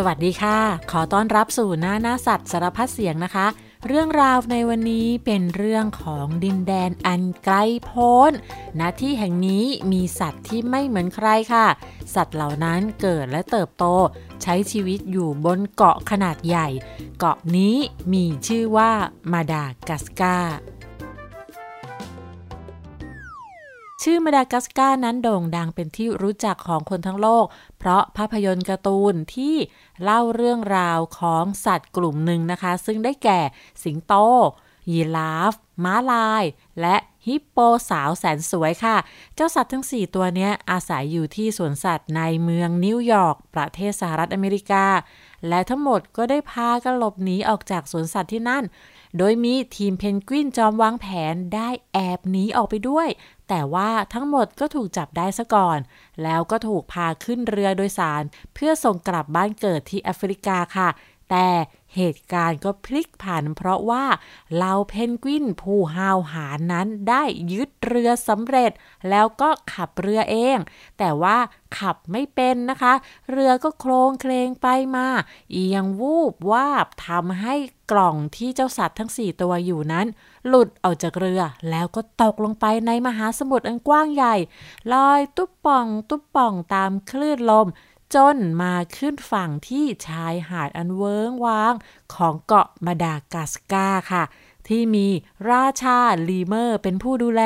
สวัสดีค่ะ ขอต้อนรับสู่หน้าหน้าสัตว์สารพัดเสียงนะคะ เรื่องราวในวันนี้เป็นเรื่องของดินแดนอันไกลโพ้นณที่แห่งนี้มีสัตว์ที่ไม่เหมือนใครค่ะ สัตว์เหล่านั้นเกิดและเติบโต ใช้ชีวิตอยู่บนเกาะขนาดใหญ่ เกาะนี้มีชื่อว่ามาดากัสการ์ ชื่อมาดากัสการ์นั้นโด่งดังเป็นที่รู้จักของคนทั้งโลก เพราะภาพยนตร์การ์ตูนที่เล่าเรื่องราวของสัตว์กลุ่มหนึ่งนะคะ ซึ่งได้แก่สิงโต ยีราฟ ม้าลาย และฮิปโปสาวแสนสวยค่ะ เจ้าสัตว์ทั้ง 4 ตัวนี้อาศัยอยู่ที่สวนสัตว์ในเมืองนิวยอร์กประเทศสหรัฐอเมริกา และทั้งหมดก็ได้พากันหลบหนีออกจากสวนสัตว์ที่นั่น โดยมีทีมเพนกวินจอมวางแผนได้แอบหนีออกไปด้วย แต่ว่าทั้งหมดก็ถูกจับได้ซะก่อน แล้วก็ถูกพาขึ้นเรือโดยสาร เพื่อส่งกลับบ้านเกิดที่แอฟริกาค่ะ แต่เหตุการณ์ก็พลิกผันเพราะว่าเหล่าเพนกวินผู้ห้าวหาญนั้นได้ยึดเรือสำเร็จ แล้วก็ขับเรือเอง แต่ว่าขับไม่เป็นนะคะ เรือก็โคลงเคลงไปมา เอียงวูบวาบทำให้กล่องที่เจ้าสัตว์ทั้ง 4 ตัวอยู่นั้น หลุดออกจากเรือ แล้วก็ตกลงไปในมหาสมุทรอันกว้างใหญ่ ลอยตุ๊บป่อง ตุ๊บป่องตามคลื่นลม จนมาขึ้นฝั่งที่ชายหาดอันเวิ้งว้าง ของเกาะมาดากัสกาค่ะ ที่มีราชาลีเมอร์เป็นผู้ดูแล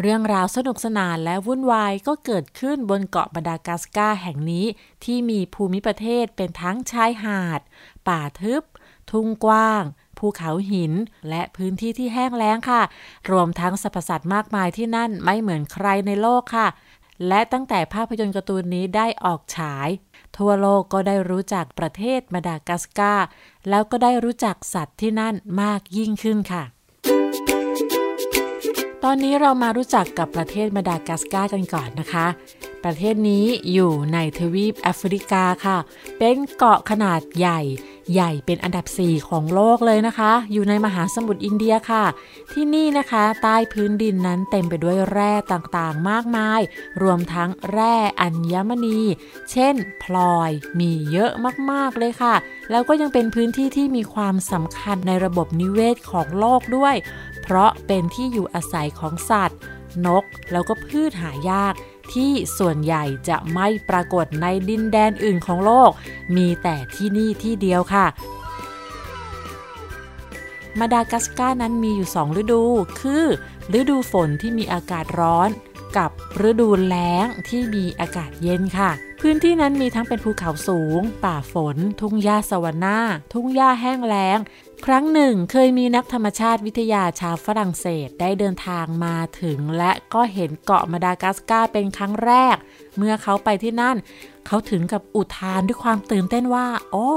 เรื่องราวสนุกสนานและวุ่นวายก็เกิดขึ้นบนเกาะมาดากัสกาแห่งนี้ ที่มีภูมิประเทศเป็นทั้งชายหาด ป่าทึบ ทุ่งกว้าง ภูเขาหิน และพื้นที่ที่แห้งแล้งค่ะ รวมทั้งสรรพสัตว์มากมายที่นั่นไม่เหมือนใครในโลกค่ะ และตั้งแต่ภาพยนตร์การ์ตูนนี้ได้ออกฉาย ทั่วโลกก็ได้รู้จักประเทศมาดากัสการ์แล้วก็ได้รู้จักสัตว์ที่นั่นมากยิ่งขึ้นค่ะ ตอนนี้เรามารู้จักกับประเทศมาดากัสการ์กันก่อนนะคะ ประเทศนี้อยู่ในทวีปแอฟริกาค่ะ เป็นเกาะขนาดใหญ่ ใหญ่เป็นอันดับ 4 ของโลกเลยนะคะ อยู่ในมหาสมุทรอินเดียค่ะ ที่นี่นะคะใต้พื้นดินนั้นเต็มไปด้วยแร่ต่างๆ มากมาย รวมทั้งแร่อัญมณี เช่น พลอยมีเยอะมากๆเลยค่ะ แล้วก็ยังเป็นพื้นที่ที่มีความสำคัญในระบบนิเวศของโลกด้วย เพราะเป็นที่อยู่อาศัยของสัตว์ นก แล้วก็พืชหายากที่ส่วนใหญ่จะไม่ปรากฏในดินแดนอื่นของโลก มีแต่ที่นี่ที่เดียวค่ะ มาดากัสการ์นั้นมีอยู่ 2 ฤดู คือ ฤดูฝนที่มีอากาศร้อน กับฤดูแล้งที่มีอากาศเย็นค่ะ พื้นที่นั้นมีทั้งเป็นภูเขาสูง ป่าฝน ทุ่งหญ้าสวรรค์นาทุ่งหญ้าแห้งแล้ง ครั้งหนึ่งเคยมีนักธรรมชาติวิทยาชาวฝรั่งเศสได้เดินทางมาถึง และก็เห็นเกาะมาดากัสการ์เป็นครั้งแรก เมื่อเขาไปที่นั่นเขาถึงกับอุทานด้วยความตื่นเต้นว่า โอ้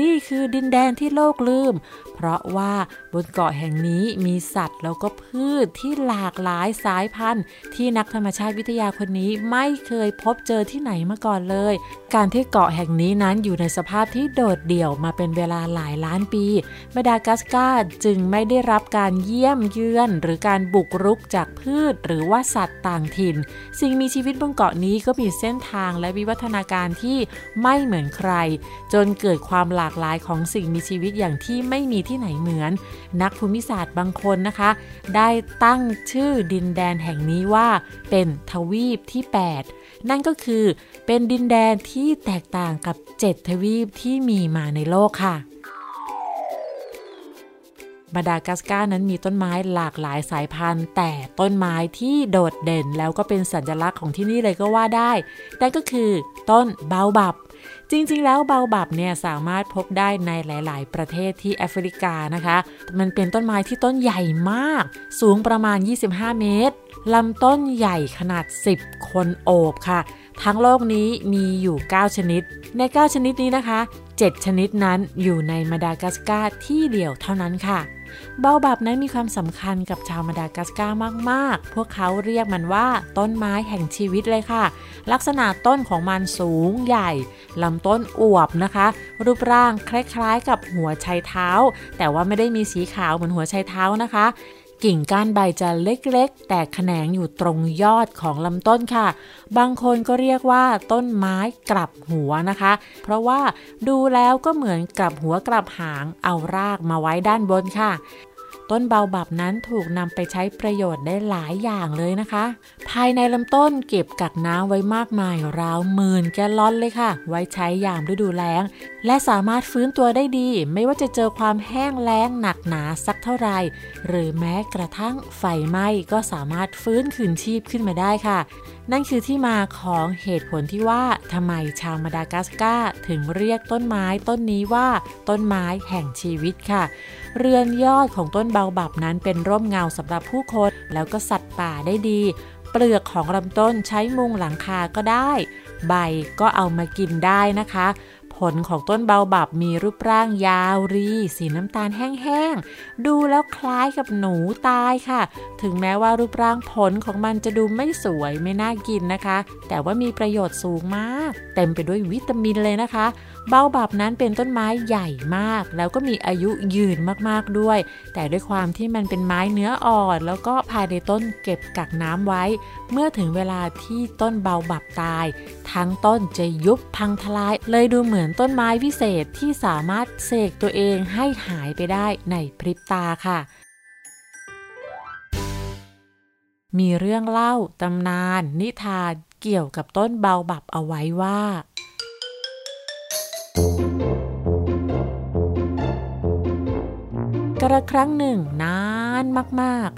นี่คือดินแดนที่โลกลืม เพราะว่าบนเกาะแห่งนี้มีสัตว์แล้วก็พืชที่หลากหลายสายพันธุ์ ที่นักธรรมชาติวิทยาคนนี้ไม่เคยพบเจอที่ไหนมาก่อนเลย การที่เกาะแห่งนี้นั้นอยู่ในสภาพที่โดดเดี่ยวมาเป็นเวลาหลายล้านปีมาดากัสการ์จึงไม่ได้รับการเยี่ยมเยือน หรือการบุกรุกจากพืช หรือว่าสัตว์ต่างถิ่น สิ่งมีชีวิตบนเกาะนี้ก็มีเส้นทางและวิวัฒนาการที่ไม่เหมือนใคร จนเกิดความหลากหลายของสิ่งมีชีวิตอย่างที่ไม่มีที่ไหนเหมือน นักภูมิศาสตร์บางคนนะคะ ได้ตั้งชื่อดินแดนแห่งนี้ว่าเป็นทวีปที่ 8 นั่นก็คือเป็นดินแดนที่แตกต่างกับ 7 ทวีปที่มีมาในโลกค่ะ มาดากัสการ์นั้นมีต้นไม้หลากหลายสายพันธุ์ แต่ต้นไม้ที่โดดเด่นแล้วก็เป็นสัญลักษณ์ของที่นี่เลยก็ว่าได้นั่นก็คือต้นเบาบับ จริงๆ แล้วเบาบับเนี่ยสามารถพบได้ในหลาย ๆ ประเทศที่แอฟริกานะคะ มันเป็นต้นไม้ที่ต้นใหญ่มาก สูงประมาณ 25 เมตรลำต้นใหญ่ขนาด 10 คนโอบค่ะ ทั้งโลกนี้มีอยู่ 9 ชนิด ใน 9 ชนิดนี้นะคะ 7 ชนิดนั้นอยู่ในมาดากัสการ์ที่เดียวเท่านั้นค่ะ เบาบับนั้นมีความสำคัญกับชาวมาดากัสการ์มากๆ พวกเขาเรียกมันว่าต้นไม้แห่งชีวิตเลยค่ะ ลักษณะต้นของมันสูงใหญ่ลำต้นอวบนะคะ รูปร่างคล้ายๆ กับหัวไชเท้า แต่ว่าไม่ได้มีสีขาวเหมือนหัวไชเท้านะคะ กิ่งก้านใบจะเล็กๆ แต่แขนงอยู่ตรงยอดของลำต้นค่ะ บางคนก็เรียกว่าต้นไม้กลับหัวนะคะ เพราะว่าดูแล้วก็เหมือนกลับหัวกลับหางเอารากมาไว้ด้านบนค่ะ ต้นเบาบับนั้นถูกนำไปใช้ประโยชน์ได้หลายอย่างเลยนะคะ ภายในลำต้นเก็บกักน้ำไว้มากมายราวหมื่นแกลลอนเลยค่ะ ไว้ใช้ยามฤดูแล้ง และสามารถฟื้นตัวได้ดี ไม่ว่าจะเจอความแห้งแล้งหนักหนาสักเท่าไหร่หรือแม้กระทั่งไฟไหม้ก็สามารถฟื้นคืนชีพขึ้นมาได้ค่ะ นั่นคือที่มาของเหตุผลที่ว่าทำไมชาวมาดากัสการ์ถึงเรียกต้นไม้ต้นนี้ว่าต้นไม้แห่งชีวิตค่ะ เรือนยอดของต้นเบาบับนั้นเป็นร่มเงาสำหรับผู้คน แล้วก็สัตว์ป่าได้ดี เปลือกของลำต้นใช้มุงหลังคาก็ได้ ใบก็เอามากินได้นะคะ ผลของต้นเบาบับมีรูปร่างยาวรี สีน้ำตาลแห้งๆ ดูแล้วคล้ายกับหนูตายค่ะ ถึงแม้ว่ารูปร่างผลของมันจะดูไม่สวยไม่น่ากินนะคะ แต่ว่ามีประโยชน์สูงมาก เต็มไปด้วยวิตามินเลยนะคะ เบาบับนั้นเป็นต้นไม้ใหญ่มาก แล้วก็มีอายุยืนมากๆด้วย แต่ด้วยความที่มันเป็นไม้เนื้ออ่อน แล้วก็ภายในต้นเก็บกักน้ำไว้เมื่อถึงเวลาที่ต้นเบาบับตาย ทั้งต้นจะยุบพังทลาย เลยดูเหมือนต้นไม้วิเศษที่สามารถเสกตัวเองให้หายไปได้ในพริบตาค่ะ มีเรื่องเล่าตำนาน นิทานเกี่ยวกับต้นเบาบับเอาไว้ว่ากระครั้งหนึ่งนานมาก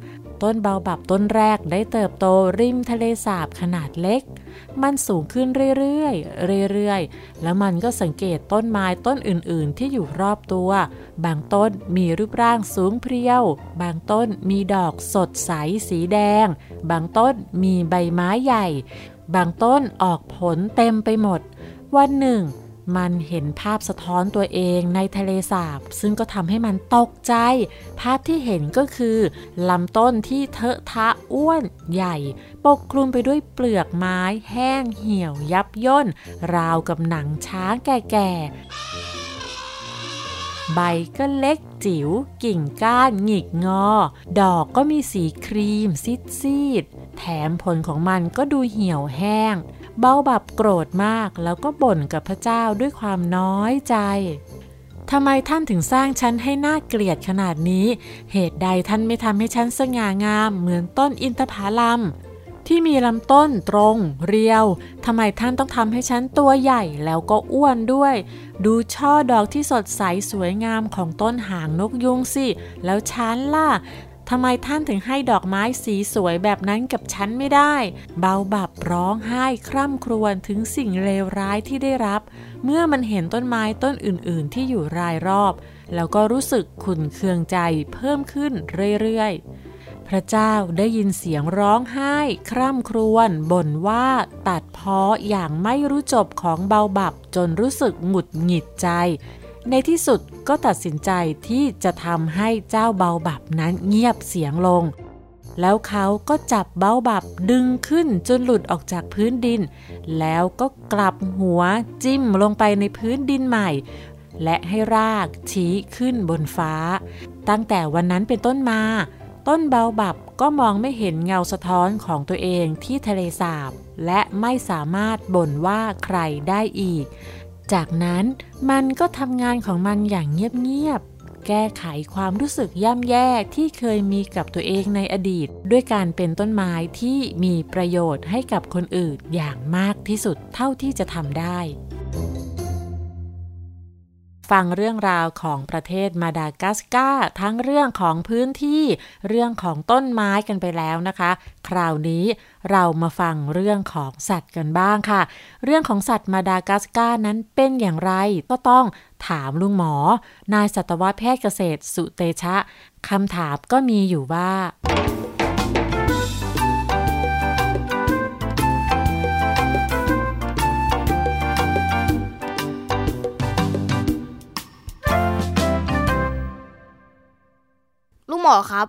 ต้นเบาบับต้นแรกได้เติบโตริมทะเลสาบขนาดเล็ก มันสูงขึ้นเรื่อยๆ เรื่อยๆ แล้วมันก็สังเกตต้นไม้ต้นอื่นๆ ที่อยู่รอบตัว บางต้นมีรูปร่างสูงเพรียว บางต้นมีดอกสดใสสีแดง บางต้นมีใบไม้ใหญ่ บางต้นออกผลเต็มไปหมด วันหนึ่ง มันเห็นภาพสะท้อนตัวเองในทะเลสาบ ซึ่งก็ทำให้มันตกใจ ภาพที่เห็นก็คือลำต้นที่เทอะทะอ้วนใหญ่ ปกคลุมไปด้วยเปลือกไม้แห้งเหี่ยวยับย่น ราวกับหนังช้างแก่ๆ ใบก็เล็กจิ๋วกิ่งก้านหงิกงอ ดอกก็มีสีครีมซีดซีดแถมผลของมันก็ดูเหี่ยวแห้ง เบาบับโกรธมากแล้วก็บ่นกับพระเจ้าด้วยความน้อยใจทำไมท่านถึงสร้างฉันให้น่าเกลียดขนาดนี้ เหตุใดท่านไม่ทำให้ฉันสง่างามเหมือนต้นอินทผลัมที่มีลำต้นตรง เรียว ทำไมท่านต้องทำให้ฉันตัวใหญ่แล้วก็อ้วนด้วย ดูช่อดอกที่สดใสสวยงามของต้นหางนกยุงสิ แล้วฉันล่ะ ทำไมท่านถึงให้ดอกไม้สีสวยแบบนั้นกับฉันไม่ได้ เบาบับร้องไห้คร่ำครวญถึงสิ่งเลวร้ายที่ได้รับ เมื่อมันเห็นต้นไม้ต้นอื่น ๆ ที่อยู่รายรอบ แล้วก็รู้สึกขุ่นเคืองใจเพิ่มขึ้นเรื่อย ๆพระเจ้าได้ยินเสียงร้องไห้ คร่ำครวญบ่นว่าตัดพ้ออย่างไม่รู้จบของเบาบับจนรู้สึกหงุดหงิดใจ ในที่สุดก็ตัดสินใจที่จะทำให้เจ้าเบาบับนั้นเงียบเสียงลง แล้วเขาก็จับเบาบับดึงขึ้นจนหลุดออกจากพื้นดิน แล้วก็กลับหัวจิ้มลงไปในพื้นดินใหม่ และให้รากชี้ขึ้นบนฟ้า ตั้งแต่วันนั้นเป็นต้นมา ต้นเบาบับก็มองไม่เห็นเงาสะท้อนของตัวเองที่ทะเลสาบ และไม่สามารถบ่นว่าใครได้อีก จากนั้นมันก็ทำงานของมันอย่างเงียบๆ แก้ไขความรู้สึกย่ำแย่ที่เคยมีกับตัวเองในอดีต ด้วยการเป็นต้นไม้ที่มีประโยชน์ให้กับคนอื่นอย่างมากที่สุดเท่าที่จะทำได้ ฟังเรื่องราวของประเทศมาดากัสการ์ทั้งเรื่องของพื้นที่ เรื่องของต้นไม้กันไปแล้วนะคะ คราวนี้เรามาฟังเรื่องของสัตว์กันบ้างค่ะ เรื่องของสัตว์มาดากัสการ์นั้นเป็นอย่างไรก็ต้องถามลุงหมอ นายสัตวแพทย์เกษตรสุเตชะคำถามก็มีอยู่ว่า มอครับ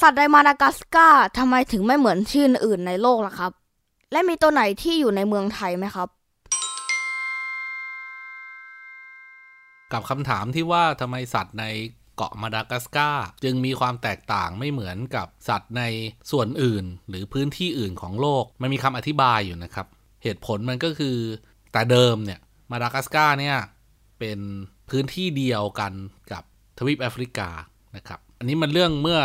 สัตว์ในมาดากัสการ์ทำไมถึงไม่เหมือนที่อื่นในโลกล่ะครับ และมีตัวไหนที่อยู่ในเมืองไทยไหมครับ กับคำถามที่ว่าทำไมสัตว์ในเกาะมาดากัสการ์จึงมีความแตกต่างไม่เหมือนกับสัตว์ในส่วนอื่น หรือพื้นที่อื่นของโลก มันมีคำอธิบายอยู่นะครับ เหตุผลมันก็คือแต่เดิมเนี่ยมาดากัสการ์เนี่ยเป็นพื้นที่เดียวกันกับทวีปแอฟริกานะครับ อันนี้มันเรื่องเมื่อ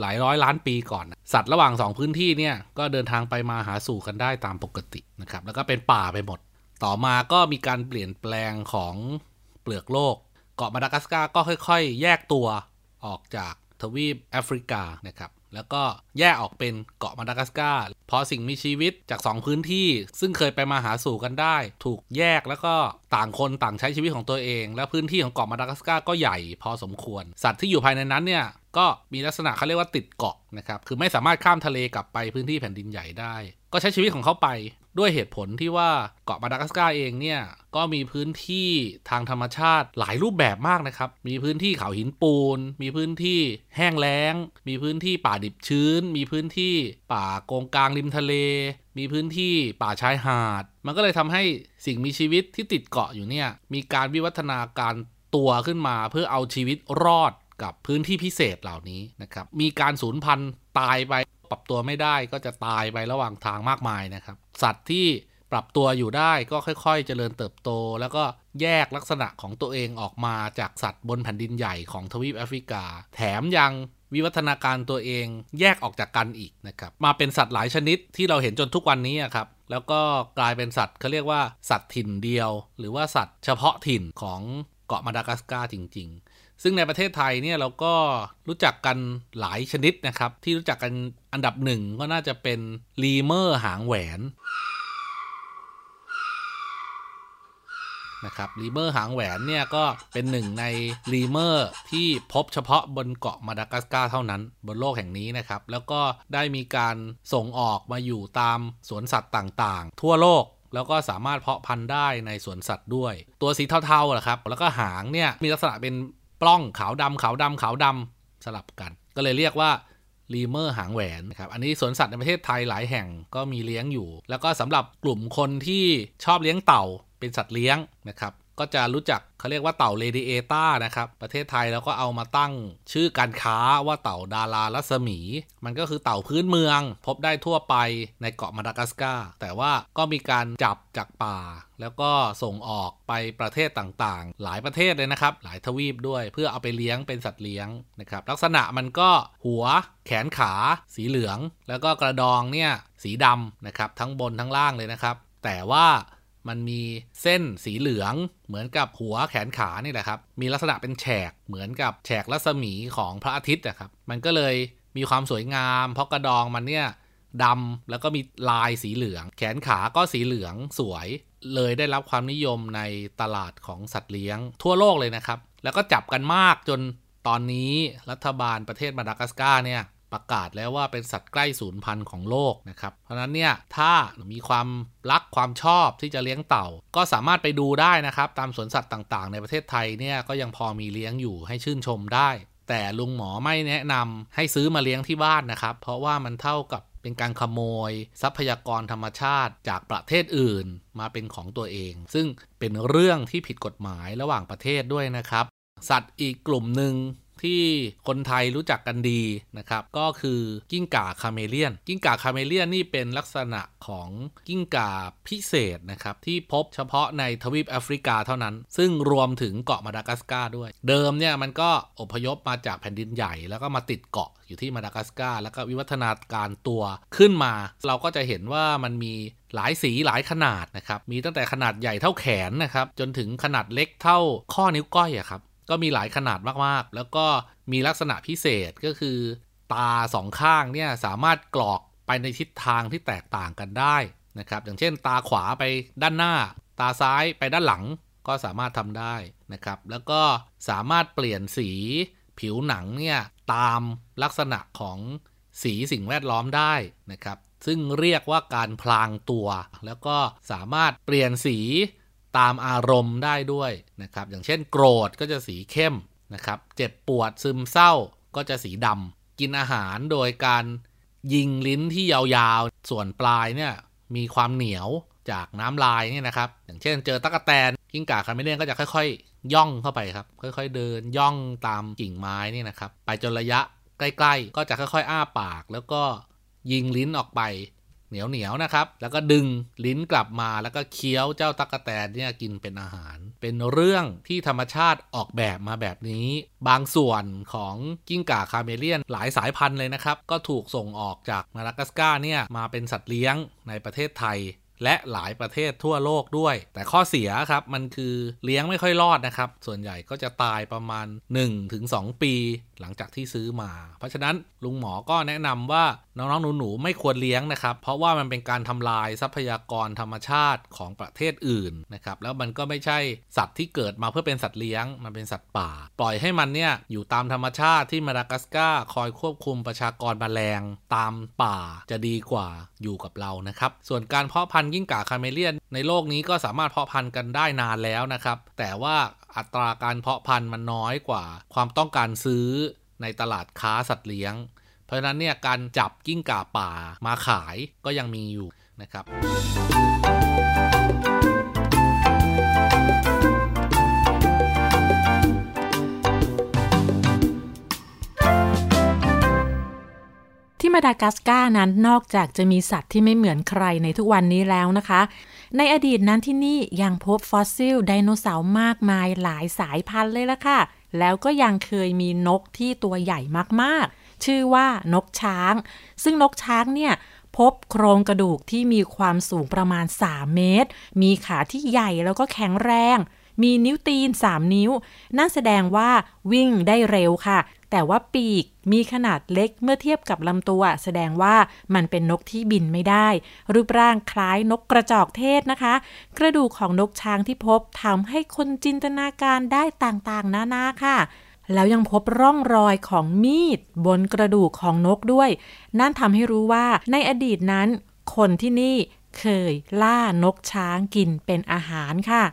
หลายร้อยล้านปีก่อนสัตว์ระหว่าง 2 พื้นที่เนี่ยก็เดินทางไปมาหาสู่กันได้ตามปกตินะครับ แล้วก็เป็นป่าไปหมด ต่อมาก็มีการเปลี่ยนแปลงของเปลือกโลก เกาะมาดากัสการ์ก็ค่อย ๆ แยกตัวออกจาก ทวีปแอฟริกานะครับแล้วก็แยกออกเป็นเกาะมาดากัสการ์พอสิ่งมีชีวิตจาก 2 พื้นที่ ซึ่งเคยไปมาหาสู่กันได้ ถูกแยกแล้วก็ต่างคนต่างใช้ชีวิตของตัวเอง และพื้นที่ของเกาะมาดากัสการ์ก็ใหญ่พอสมควร สัตว์ที่อยู่ภายในนั้นเนี่ยก็มีลักษณะเขาเรียกว่าติดเกาะนะครับ คือไม่สามารถข้ามทะเลกลับไปพื้นที่แผ่นดินใหญ่ได้ ก็ใช้ชีวิตของเขาไป ด้วยเหตุผลที่ว่าเกาะมาดากัสการ์เองเนี่ยก็มีพื้นที่ทางธรรมชาติหลายรูปแบบมากนะครับ มีพื้นที่เขาหินปูน มีพื้นที่แห้งแล้ง มีพื้นที่ป่าดิบชื้น มีพื้นที่ป่าโกงกลางริมทะเล มีพื้นที่ป่าชายหาด มันก็เลยทำให้สิ่งมีชีวิตที่ติดเกาะอยู่เนี่ยมีการวิวัฒนาการตัวขึ้นมาเพื่อเอาชีวิตรอดกับพื้นที่พิเศษเหล่านี้นะครับ มีการสูญพันธุ์ตายไป ปรับตัวไม่ได้ก็จะตายไประหว่างทางมากมายนะครับ สัตว์ที่ปรับตัวอยู่ได้ก็ค่อยๆ เจริญเติบโต แล้วก็แยกลักษณะของตัวเองออกมาจากสัตว์บนแผ่นดินใหญ่ของทวีปแอฟริกา แถมยังวิวัฒนาการตัวเองแยกออกจากกันอีกนะครับ มาเป็นสัตว์หลายชนิดที่เราเห็นจนทุกวันนี้ครับแล้วก็กลายเป็นสัตว์เขาเรียกว่าสัตว์ถิ่นเดียว หรือว่าสัตว์เฉพาะถิ่นของเกาะมาดากัสการ์จริง ๆ ซึ่งในประเทศไทยเนี่ยเราก็รู้จักกันหลายชนิดนะครับ ที่รู้จักกันอันดับหนึ่งก็น่าจะเป็นลีเมอร์หางแหวนนะครับลีเมอร์หางแหวนเนี่ยก็เป็นหนึ่งในลีเมอร์ที่พบเฉพาะบนเกาะมาดากัสการ์เท่านั้น บนโลกแห่งนี้นะครับ แล้วก็ได้มีการส่งออกมาอยู่ตามสวนสัตว์ต่างๆ ทั่วโลกแล้วก็สามารถเพาะพันธุ์ได้ในสวนสัตว์ด้วย ตัวสีเทาๆอะครับ แล้วก็หางเนี่ยมีลักษณะเป็น ปล้องขาวดำขาวดำขาวดำสลับกัน ก็เลยเรียกว่าลีเมอร์หางแหวนนะครับอันนี้สวนสัตว์ในประเทศไทยหลายแห่งก็มีเลี้ยงอยู่ แล้วก็สำหรับกลุ่มคนที่ชอบเลี้ยงเต่าเป็นสัตว์เลี้ยงนะครับ ก็จะรู้จักเขาเรียกว่าเต่าเรดิเอต้านะครับ ประเทศไทยเราก็เอามาตั้งชื่อการค้าว่าเต่าดารารัศมี มันก็คือเต่าพื้นเมือง พบได้ทั่วไปในเกาะมาดากัสการ์แต่ว่าก็มีการจับจากป่า แล้วก็ส่งออกไปประเทศต่างๆ หลายประเทศเลยนะครับ หลายทวีปด้วยเพื่อเอาไปเลี้ยงเป็นสัตว์เลี้ยงนะครับ ลักษณะมันก็หัวแขนขา สีเหลือง แล้วก็กระดองเนี่ยสีดำนะครับทั้งบนทั้งล่างเลยนะครับ แต่ว่า มันมีเส้นสีเหลืองเหมือนกับหัวแขนขานี่แหละครับ มีลักษณะเป็นแฉกเหมือนกับแฉกรัศมีของพระอาทิตย์นะครับ มันก็เลยมีความสวยงาม เพราะกระดองมันเนี่ยดำแล้วก็มีลายสีเหลือง แขนขาก็สีเหลืองสวย เลยได้รับความนิยมในตลาดของสัตว์เลี้ยง ทั่วโลกเลยนะครับ แล้วก็จับกันมากจนตอนนี้รัฐบาลประเทศมาดากัสการ์เนี่ย ประกาศแล้วว่าเป็นสัตว์ใกล้สูญพันธุ์ของโลกนะครับ เพราะนั้นเนี่ยถ้ามีความรักความชอบที่จะเลี้ยงเต่า ก็สามารถไปดูได้นะครับ ตามสวนสัตว์ต่างๆ ในประเทศไทยเนี่ยก็ยังพอมีเลี้ยงอยู่ให้ชื่นชมได้ แต่ลุงหมอไม่แนะนำให้ซื้อมาเลี้ยงที่บ้านนะครับ เพราะว่ามันเท่ากับเป็นการขโมย ทรัพยากรธรรมชาติจากประเทศอื่นมาเป็นของตัวเอง ซึ่งเป็นเรื่องที่ผิดกฎหมายระหว่างประเทศด้วยนะครับ สัตว์อีกกลุ่มหนึ่ง ที่คนไทยรู้จักกันดีนะครับ ก็คือกิ้งก่าคาเมเลียน กิ้งก่าคาเมเลียนนี่เป็นลักษณะของกิ้งก่าพิเศษนะครับ ที่พบเฉพาะในทวีปแอฟริกาเท่านั้น ซึ่งรวมถึงเกาะมาดากัสการ์ด้วย เดิมเนี่ยมันก็อพยพมาจากแผ่นดินใหญ่ แล้วก็มาติดเกาะอยู่ที่มาดากัสการ์แล้วก็วิวัฒนาการตัวขึ้นมา เราก็จะเห็นว่ามันมีหลายสีหลายขนาดนะครับ มีตั้งแต่ขนาดใหญ่เท่าแขนนะครับ จนถึงขนาดเล็กเท่าข้อนิ้วก้อยอะครับ ก็มีหลายขนาดมากๆ แล้วก็มีลักษณะพิเศษก็คือ ตาสองข้างเนี่ยสามารถกรอกไปในทิศทางที่แตกต่างกันได้นะครับ อย่างเช่น ตาขวาไปด้านหน้า ตาซ้ายไปด้านหลังก็สามารถทำได้นะครับ แล้วก็สามารถเปลี่ยนสีผิวหนังเนี่ยตามลักษณะของสีสิ่งแวดล้อมได้นะครับ ซึ่งเรียกว่าการพลางตัว แล้วก็สามารถเปลี่ยนสี ตามอารมณ์ได้ด้วยนะครับ อย่างเช่นโกรธก็จะสีเข้มนะครับ เจ็บปวดซึมเศร้าก็จะสีดำกินอาหารโดยการยิงลิ้นที่ยาวๆ ส่วนปลายเนี่ยมีความเหนียวจากน้ำลายเนี่ยนะครับ อย่างเช่น เจอตะกแตนกิ้งก่าคาเมเลียนก็จะค่อยๆ ย่องเข้าไปครับ ค่อยๆ เดินย่องตามกิ่งไม้นี่นะครับ ไปจนระยะใกล้ ๆ ก็จะค่อยๆ อ้าปาก แล้วก็ยิงลิ้นออกไป เหนียวเหนียวนะครับ แล้วก็ดึงลิ้นกลับมาแล้วก็เคี้ยวเจ้าตั๊กแตนเนี่ยกินเป็นอาหาร เป็นเรื่องที่ธรรมชาติออกแบบมาแบบนี้ บางส่วนของกิ้งก่าคาเมเลียนหลายสายพันธุ์เลยนะครับ ก็ถูกส่งออกจากมาดากัสกาเนี่ยมาเป็นสัตว์เลี้ยงในประเทศไทยและหลายประเทศทั่วโลกด้วย แต่ข้อเสียครับ มันคือเลี้ยงไม่ค่อยรอดนะครับ ส่วนใหญ่ก็จะตายประมาณ 1-2 ปี หลังจากที่ซื้อมา เพราะฉะนั้นลุงหมอก็แนะนำว่าน้องๆหนูๆไม่ควรเลี้ยงนะครับ เพราะว่ามันเป็นการทำลายทรัพยากรธรรมชาติของประเทศอื่นนะครับแล้วมันก็ไม่ใช่สัตว์ที่เกิดมาเพื่อเป็นสัตว์เลี้ยง มันเป็นสัตว์ป่า ปล่อยให้มันเนี่ยอยู่ตามธรรมชาติที่มาดากัสการ์คอยควบคุมประชากรแมลงตามป่าจะดีกว่าอยู่กับเรานะครับ ส่วนการเพาะพันธุ์ยิ่งกาคาเมเลียนในโลกนี้ก็สามารถเพาะพันธุ์กันได้นานแล้วนะครับ แต่ว่า อัตราการเพาะพันธุ์มันน้อยกว่า ความต้องการซื้อในตลาดค้าสัตว์เลี้ยง เพราะฉะนั้นเนี่ยการจับกิ้งก่าป่ามาขายก็ยังมีอยู่นะครับ มาดากัสการ์นั้นนอกจากจะมีสัตว์ที่ไม่เหมือนใครในทุกวันนี้แล้วนะคะ ในอดีตนั้นที่นี่ยังพบฟอสซิลไดโนเสาร์มากมายหลายสายพันธุ์เลยละค่ะ แล้วก็ยังเคยมีนกที่ตัวใหญ่มากๆ ชื่อว่านกช้าง ซึ่งนกช้างเนี่ยพบโครงกระดูกที่มีความสูงประมาณ 3 เมตร มีขาที่ใหญ่แล้วก็แข็งแรง มีนิ้วตีน 3 นิ้ว นั่นแสดงว่าวิ่งได้เร็วค่ะ แต่ว่าปีกมีขนาดเล็กเมื่อเทียบกับลำตัว แสดงว่ามันเป็นนกที่บินไม่ได้ รูปร่างคล้ายนกกระจอกเทศนะคะ กระดูกของนกช้างที่พบทำให้คนจินตนาการได้ต่างๆ นานาค่ะ แล้วยังพบร่องรอยของมีด บนกระดูกของนกด้วย นั่นทำให้รู้ว่าในอดีตนั้น คนที่นี่เคยล่านกช้างกินเป็นอาหารค่ะ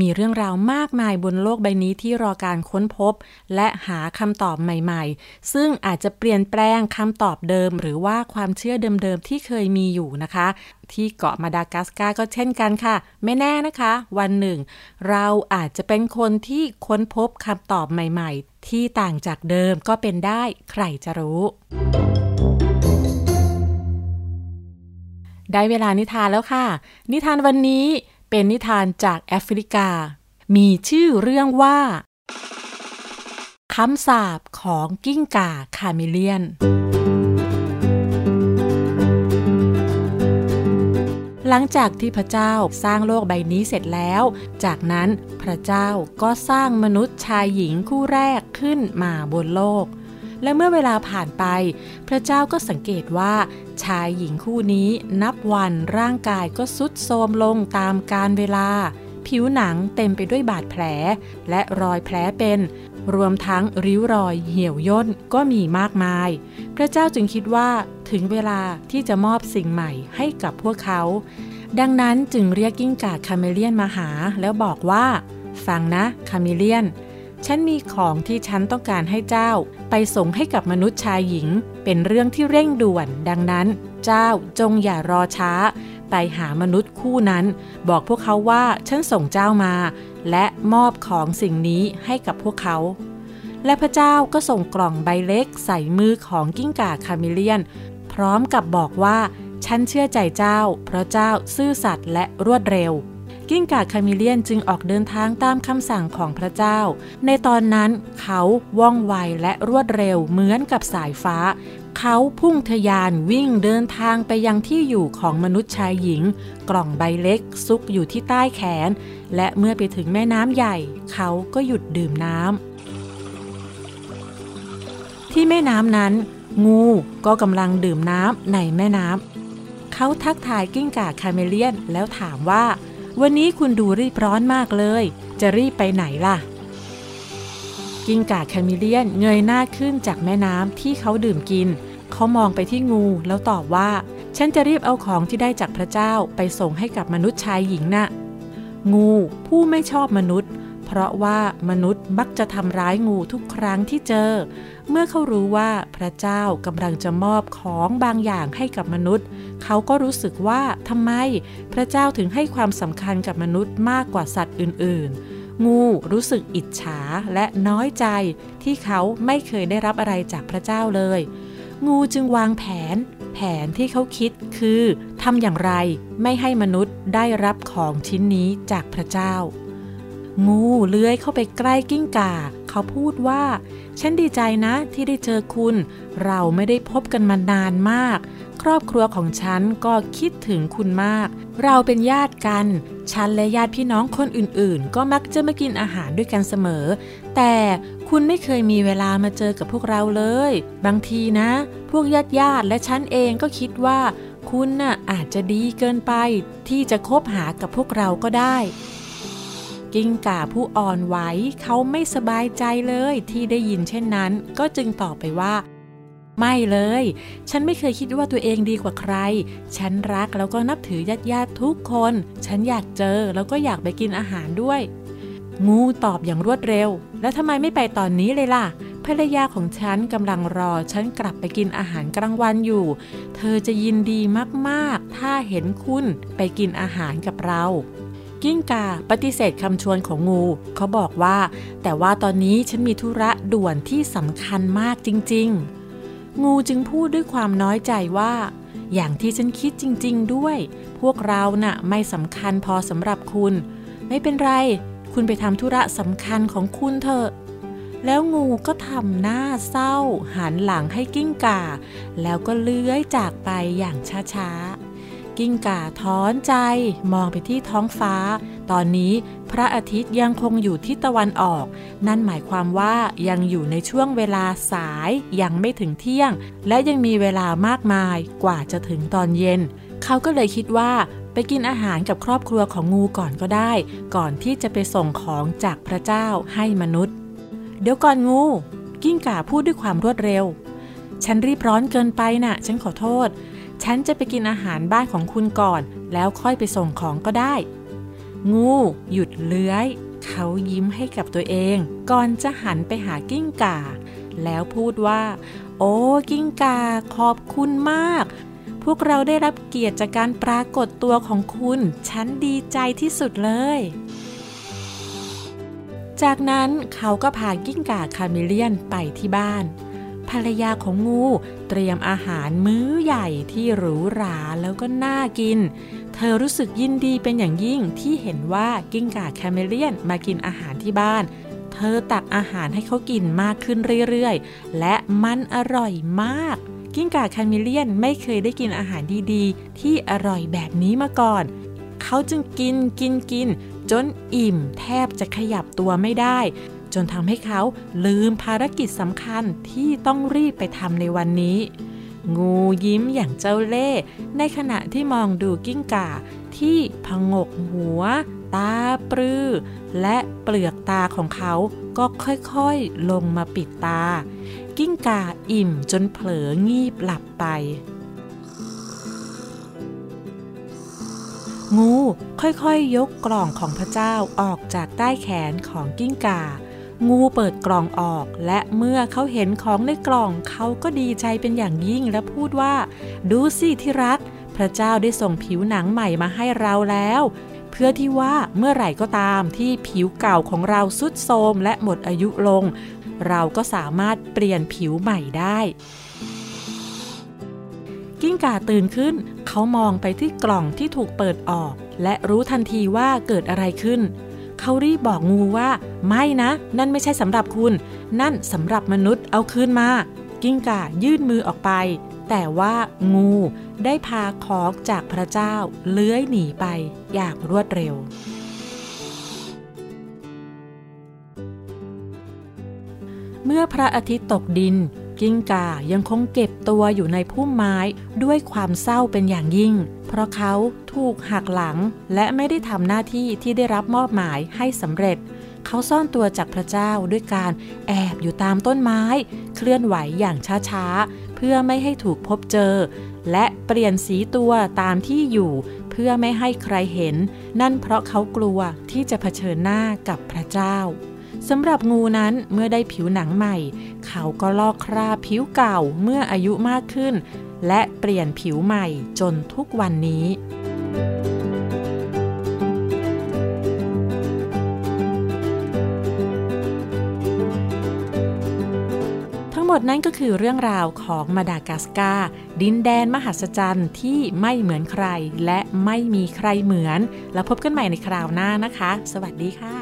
มีเรื่องราวมากมายบนโลกใบนี้ที่รอการค้นพบ และหาคำตอบใหม่ๆ ซึ่งอาจจะเปลี่ยนแปลงคำตอบเดิม หรือว่าความเชื่อเดิมๆที่เคยมีอยู่นะคะ ที่เกาะมาดากัสการ์ก็เช่นกันค่ะ ไม่แน่นะคะ วันหนึ่ง เราอาจจะเป็นคนที่ค้นพบคำตอบใหม่ๆ ที่ต่างจากเดิมก็เป็นได้ใครจะรู้ได้เวลานิทานแล้วค่ะ นิทานวันนี้ เป็นนิทานจากแอฟริกา มีชื่อเรื่องว่าคำสาบของกิ้งก่าคาเมเลียน หลังจากที่พระเจ้าสร้างโลกใบนี้เสร็จแล้ว จากนั้นพระเจ้าก็สร้างมนุษย์ชายหญิงคู่แรกขึ้นมาบนโลก และเมื่อเวลาผ่านไป พระเจ้าก็สังเกตว่า ชายหญิงคู่นี้นับวันร่างกายก็สุดโทรมลงตามกาลเวลา ผิวหนังเต็มไปด้วยบาดแผล และรอยแผลเป็น รวมทั้งริ้วรอยเหี่ยวย่นก็มีมากมาย พระเจ้าจึงคิดว่าถึงเวลาที่จะมอบสิ่งใหม่ให้กับพวกเขา ดังนั้นจึงเรียกกิ้งก่าคาเมเลียนมาหาแล้วบอกว่า ฟังนะคาเมเลียน ฉันมีของที่ฉันต้องการให้เจ้า ไปส่งให้กับมนุษย์ชายหญิง เป็นเรื่องที่เร่งด่วน ดังนั้น เจ้าจงอย่ารอช้า ไปหามนุษย์คู่นั้น บอกพวกเขาว่าฉันส่งเจ้ามา และมอบของสิ่งนี้ให้กับพวกเขา และพระเจ้าก็ส่งกล่องใบเล็กใส่มือของกิ้งก่าคาเมเลียน พร้อมกับบอกว่า ฉันเชื่อใจเจ้า เพราะเจ้าซื่อสัตย์และรวดเร็ว กิ้งก่าคาเมเลียนจึงออกเดินทางตามคำสั่งของพระเจ้า ในตอนนั้นเขาว่องไวและรวดเร็วเหมือนกับสายฟ้า เขาพุ่งทยานวิ่งเดินทางไปยังที่อยู่ของมนุษย์ชายหญิง กล่องใบเล็กซุกอยู่ที่ใต้แขน และเมื่อไปถึงแม่น้ำใหญ่ เขาก็หยุดดื่มน้ำที่แม่น้ำนั้น งูก็กำลังดื่มน้ำในแม่น้ำเขาทักทายกิ้งก่าคาเมเลียนแล้วถามว่า วันนี้คุณดูรีบร้อนมากเลย จะรีบไปไหนล่ะ กิงก่าแคมิเลียนเงยหน้าขึ้นจากแม่น้ำที่เขาดื่มกิน เขามองไปที่งูแล้วตอบว่า ฉันจะรีบเอาของที่ได้จากพระเจ้าไปส่งให้กับมนุษย์ชายหญิงนะ่ะงูผู้ไม่ชอบมนุษย์ เพราะว่ามนุษย์มักจะทำร้ายงูทุกครั้งที่เจอ เมื่อเขารู้ว่าพระเจ้ากำลังจะมอบของบางอย่างให้กับมนุษย์ เขาก็รู้สึกว่าทำไมพระเจ้าถึงให้ความสำคัญกับมนุษย์มากกว่าสัตว์อื่น ๆ งูรู้สึกอิจฉาและน้อยใจที่เขาไม่เคยได้รับอะไรจากพระเจ้าเลย งูจึงวางแผน แผนที่เขาคิดคือทำอย่างไรไม่ให้มนุษย์ได้รับของชิ้นนี้จากพระเจ้า งูเลื้อยเข้าไปใกล้กิ้งก่า เขาพูดว่า ฉันดีใจนะที่ได้เจอคุณ เราไม่ได้พบกันมานานมาก ครอบครัวของฉันก็คิดถึงคุณมาก เราเป็นญาติกัน ฉันและญาติพี่น้องคนอื่นๆ ก็มักจะมากินอาหารด้วยกันเสมอ แต่คุณไม่เคยมีเวลามาเจอกับพวกเราเลย บางทีนะ พวกญาติญาติและฉันเองก็คิดว่า คุณน่ะอาจจะดีเกินไป ที่จะคบหากับพวกเราก็ได้ กิ้งก่าผู้อ่อนไหวเขาไม่สบายใจเลยที่ได้ยินเช่นนั้น ก็จึงตอบไปว่า ไม่เลย ฉันไม่เคยคิดว่าตัวเองดีกว่าใคร ฉันรักแล้วก็นับถือญาติญาติทุกคน ฉันอยากเจอแล้วก็อยากไปกินอาหารด้วย งูตอบอย่างรวดเร็ว แล้วทำไมไม่ไปตอนนี้เลยล่ะภรรยาของฉันกำลังรอฉันกลับไปกินอาหารกลางวันอยู่ เธอจะยินดีมาก ๆ ถ้าเห็นคุณไปกินอาหารกับเรา กิ้งกาปฏิเสธคำชวนของงู เขาบอกว่า แต่ว่าตอนนี้ฉันมีธุระด่วนที่สำคัญมากจริง ๆ งูจึงพูดด้วยความน้อยใจว่า อย่างที่ฉันคิดจริง ๆ ด้วย พวกเรานะ่ะไม่สำคัญพอสำหรับคุณ ไม่เป็นไร คุณไปทำธุระสำคัญของคุณเถอะแล้วงูก็ทำหน้าเศร้า หันหลังให้กิ้งก่า แล้วก็เลื้อยจากไปอย่างช้าๆ กิ้งก่าท้อนใจมองไปที่ท้องฟ้า ตอนนี้พระอาทิตย์ยังคงอยู่ที่ตะวันออก นั่นหมายความว่ายังอยู่ในช่วงเวลาสายยังไม่ถึงเที่ยง และยังมีเวลามากมายกว่าจะถึงตอนเย็น เขาก็เลยคิดว่าไปกินอาหารกับครอบครัวของงูก่อนก็ได้ ก่อนที่จะไปส่งของจากพระเจ้าให้มนุษย์ เดี๋ยวก่อนงู กิ้งก่าพูดด้วยความรวดเร็ว ฉันรีบร้อนเกินไปนะ่ะ ฉันขอโทษ ฉันจะไปกินอาหารบ้านของคุณก่อน แล้วค่อยไปส่งของก็ได้ งูหยุดเลื้อย เขายิ้มให้กับตัวเอง ก่อนจะหันไปหากิ้งก่า แล้วพูดว่า โอ้กิ้งก่าขอบคุณมาก พวกเราได้รับเกียรติจากการปรากฏตัวของคุณ ฉันดีใจที่สุดเลยจากนั้นเขาก็พากิ้งก่าคาเมเลียนไปที่บ้าน ภรรยาของงู เตรียมอาหารมื้อใหญ่ที่หรูหราแล้วก็น่ากิน เธอรู้สึกยินดีเป็นอย่างยิ่งที่เห็นว่ากิ้งก่าคาเมเลียนมากินอาหารที่บ้าน เธอตักอาหารให้เขากินมากขึ้นเรื่อยๆ และมันอร่อยมาก กิ้งก่าคาเมเลียนไม่เคยได้กินอาหารดีๆ ที่อร่อยแบบนี้มาก่อนเขาจึงกินกินกิน จนอิ่มแทบจะขยับตัวไม่ได้ จนทำให้เขาลืมภารกิจสำคัญที่ต้องรีบไปทำในวันนี้ งูยิ้มอย่างเจ้าเล่ห์ในขณะที่มองดูกิ้งก่าที่พงกหัว ตาปรือ และเปลือกตาของเขาก็ค่อยๆลงมาปิดตา กิ้งก่าอิ่มจนเผลองีบหลับไป งูค่อยๆยยกกล่องของพระเจ้าออกจากใต้แขนของกิ้งก่า งูเปิดกล่องออก และเมื่อเขาเห็นของในกล่องเขาก็ดีใจเป็นอย่างยิ่งและพูดว่า ดูสิที่รัก พระเจ้าได้ส่งผิวหนังใหม่มาให้เราแล้ว เพื่อที่ว่าเมื่อไหร่ก็ตามที่ผิวเก่าของเราสุดโทมและหมดอายุลง เราก็สามารถเปลี่ยนผิวใหม่ได้ กิ้งก่าตื่นขึ้น เขามองไปที่กล่องที่ถูกเปิดออก และรู้ทันทีว่าเกิดอะไรขึ้น เขารีบบอกงูว่า ไม่นะ นั่นไม่ใช่สำหรับคุณ นั่นสำหรับมนุษย์เอาคืนมา กิ้งก่ายื่นมือออกไป แต่ว่างูได้พาของจากพระเจ้าเลื้อยหนีไปอย่างรวดเร็ว เมื่อพระอาทิตย์ตกดิน กิ้งก่ายังคงเก็บตัวอยู่ในพุ่มไม้ด้วยความเศร้าเป็นอย่างยิ่ง เพราะเขาถูกหักหลังและไม่ได้ทำหน้าที่ที่ได้รับมอบหมายให้สำเร็จ เขาซ่อนตัวจากพระเจ้าด้วยการแอบอยู่ตามต้นไม้ เคลื่อนไหวอย่างช้าๆ เพื่อไม่ให้ถูกพบเจอ และเปลี่ยนสีตัวตามที่อยู่ เพื่อไม่ให้ใครเห็น นั่นเพราะเขากลัวที่จะเผชิญหน้ากับพระเจ้าสำหรับงูนั้นเมื่อได้ผิวหนังใหม่ เขาก็ลอกคราบผิวเก่าเมื่ออายุมากขึ้น และเปลี่ยนผิวใหม่จนทุกวันนี้ ทั้งหมดนั้นก็คือเรื่องราวของมาดากัสการ์ดินแดนมหัศจรรย์ที่ไม่เหมือนใคร และไม่มีใครเหมือน แล้วพบกันใหม่ในคราวหน้านะคะ สวัสดีค่ะ